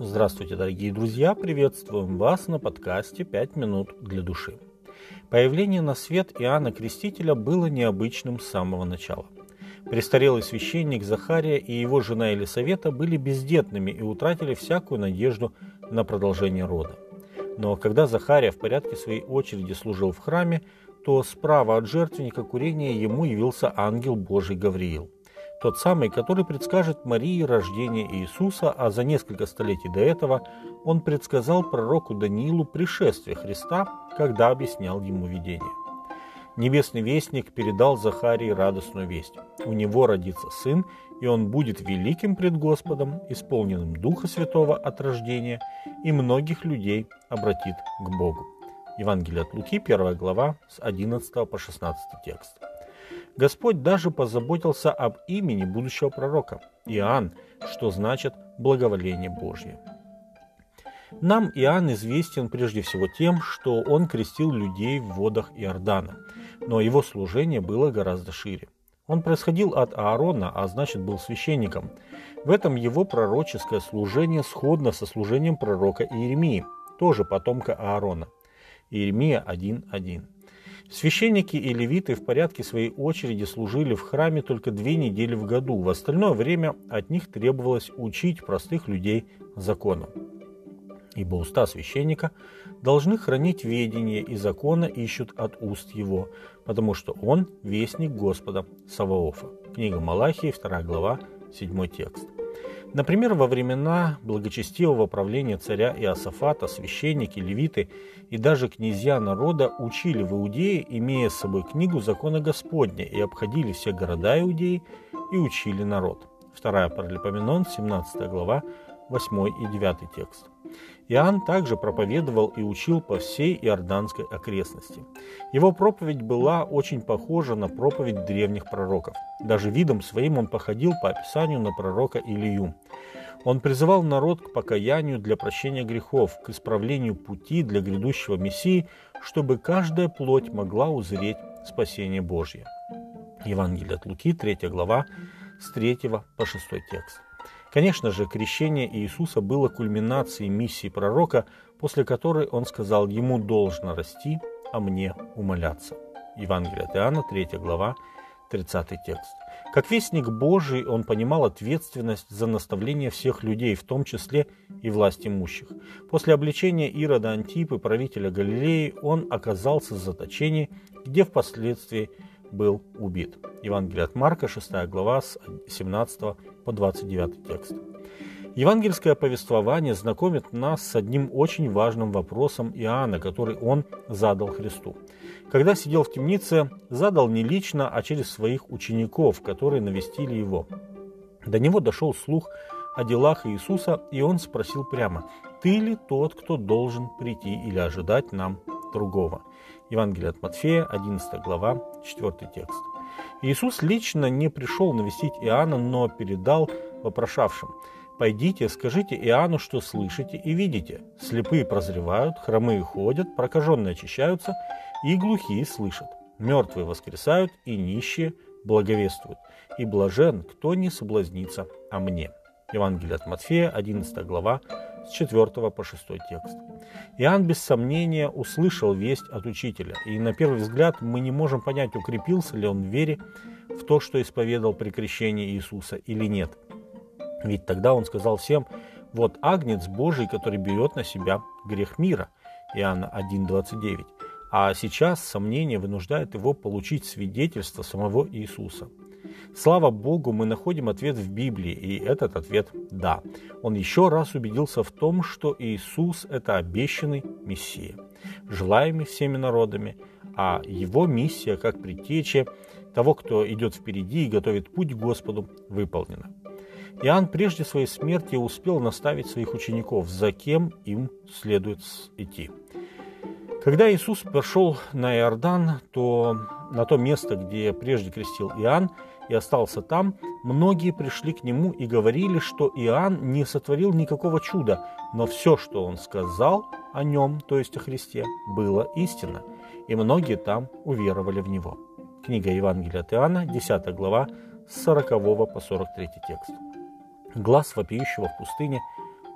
Здравствуйте, дорогие друзья! Приветствуем вас на подкасте «Пять минут для души». Появление на свет Иоанна Крестителя было необычным с самого начала. Престарелый священник Захария и его жена Елисавета были бездетными и утратили всякую надежду на продолжение рода. Но когда Захария в порядке своей очереди служил в храме, то справа от жертвенника курения ему явился ангел Божий Гавриил – тот самый, который предскажет Марии рождение Иисуса, а за несколько столетий до этого он предсказал пророку Даниилу пришествие Христа, когда объяснял ему видение. Небесный вестник передал Захарии радостную весть. У него родится сын, и он будет великим пред Господом, исполненным Духа Святого от рождения, и многих людей обратит к Богу. Евангелие от Луки, 1 глава, с 11 по 16 текст. Господь даже позаботился об имени будущего пророка Иоанн, что значит благоволение Божье. Нам Иоанн известен прежде всего тем, что он крестил людей в водах Иордана, но его служение было гораздо шире. Он происходил от Аарона, а значит был священником. В этом его пророческое служение сходно со служением пророка Иеремии, тоже потомка Аарона. Иеремия 1.1. Священники и левиты в порядке своей очереди служили в храме только две недели в году. В остальное время от них требовалось учить простых людей закону. Ибо уста священника должны хранить ведение, и закона ищут от уст его, потому что он – вестник Господа Саваофа. Книга Малахии, 2 глава, 7 текст. Например, во времена благочестивого правления царя Иосафата священники, левиты и даже князья народа учили в Иудее, имея с собой книгу закона Господня, и обходили все города Иудеи и учили народ. Вторая Паралипоменон, 17 глава, 8 и 9 текст. Иоанн также проповедовал и учил по всей Иорданской окрестности. Его проповедь была очень похожа на проповедь древних пророков. Даже видом своим он походил по описанию на пророка Илию. Он призывал народ к покаянию для прощения грехов, к исправлению пути для грядущего Мессии, чтобы каждая плоть могла узреть спасение Божье. Евангелие от Луки, 3 глава, с 3 по 6 текст. Конечно же, крещение Иисуса было кульминацией миссии пророка, после которой он сказал «Ему должно расти, а мне умоляться». Евангелие от Иоанна, 3 глава, 30 текст. Как вестник Божий он понимал ответственность за наставление всех людей, в том числе и власть имущих. После обличения Ирода Антипы, правителя Галилеи, он оказался в заточении, где впоследствии был убит. Евангелие от Марка, 6 глава, с 17 по 29 текст. Евангельское повествование знакомит нас с одним очень важным вопросом Иоанна, который он задал Христу. Когда сидел в темнице, задал не лично, а через своих учеников, которые навестили его. До него дошел слух о делах Иисуса, и он спросил прямо, «Ты ли тот, кто должен прийти или ожидать нам другого?» Евангелие от Матфея, 11 глава, 4 текст. Иисус лично не пришел навестить Иоанна, но передал вопрошавшим «Пойдите, скажите Иоанну, что слышите и видите. Слепые прозревают, хромые ходят, прокаженные очищаются, и глухие слышат. Мертвые воскресают, и нищие благовествуют. И блажен, кто не соблазнится о мне». Евангелие от Матфея, 11 глава, с 4 по 6 текст. Иоанн без сомнения услышал весть от учителя, и на первый взгляд мы не можем понять, укрепился ли он в вере в то, что исповедал при крещении Иисуса или нет. Ведь тогда он сказал всем, вот агнец Божий, который берет на себя грех мира. Иоанна 1,29. А сейчас сомнение вынуждает его получить свидетельство самого Иисуса – Слава Богу, мы находим ответ в Библии, и этот ответ – да. Он еще раз убедился в том, что Иисус – это обещанный Мессия, желаемый всеми народами, а его миссия, как предтеча того, кто идет впереди и готовит путь к Господу, выполнена. Иоанн прежде своей смерти успел наставить своих учеников, за кем им следует идти. Когда Иисус пошел на Иордан, то на то место, где прежде крестил Иоанн, и остался там, многие пришли к нему и говорили, что Иоанн не сотворил никакого чуда, но все, что он сказал о нем, то есть о Христе, было истинно, и многие там уверовали в него. Книга Евангелия от Иоанна, 10 глава, с 40 по 43 текст. Глаз вопиющего в пустыне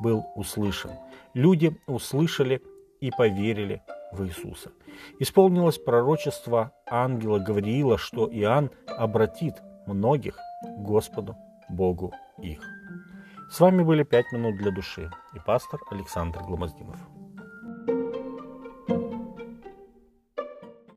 был услышан. Люди услышали и поверили в Иисуса. Исполнилось пророчество ангела Гавриила, что Иоанн обратит многих к Господу Богу их. С вами были «Пять минут для души» и пастор Александр Гломоздинов.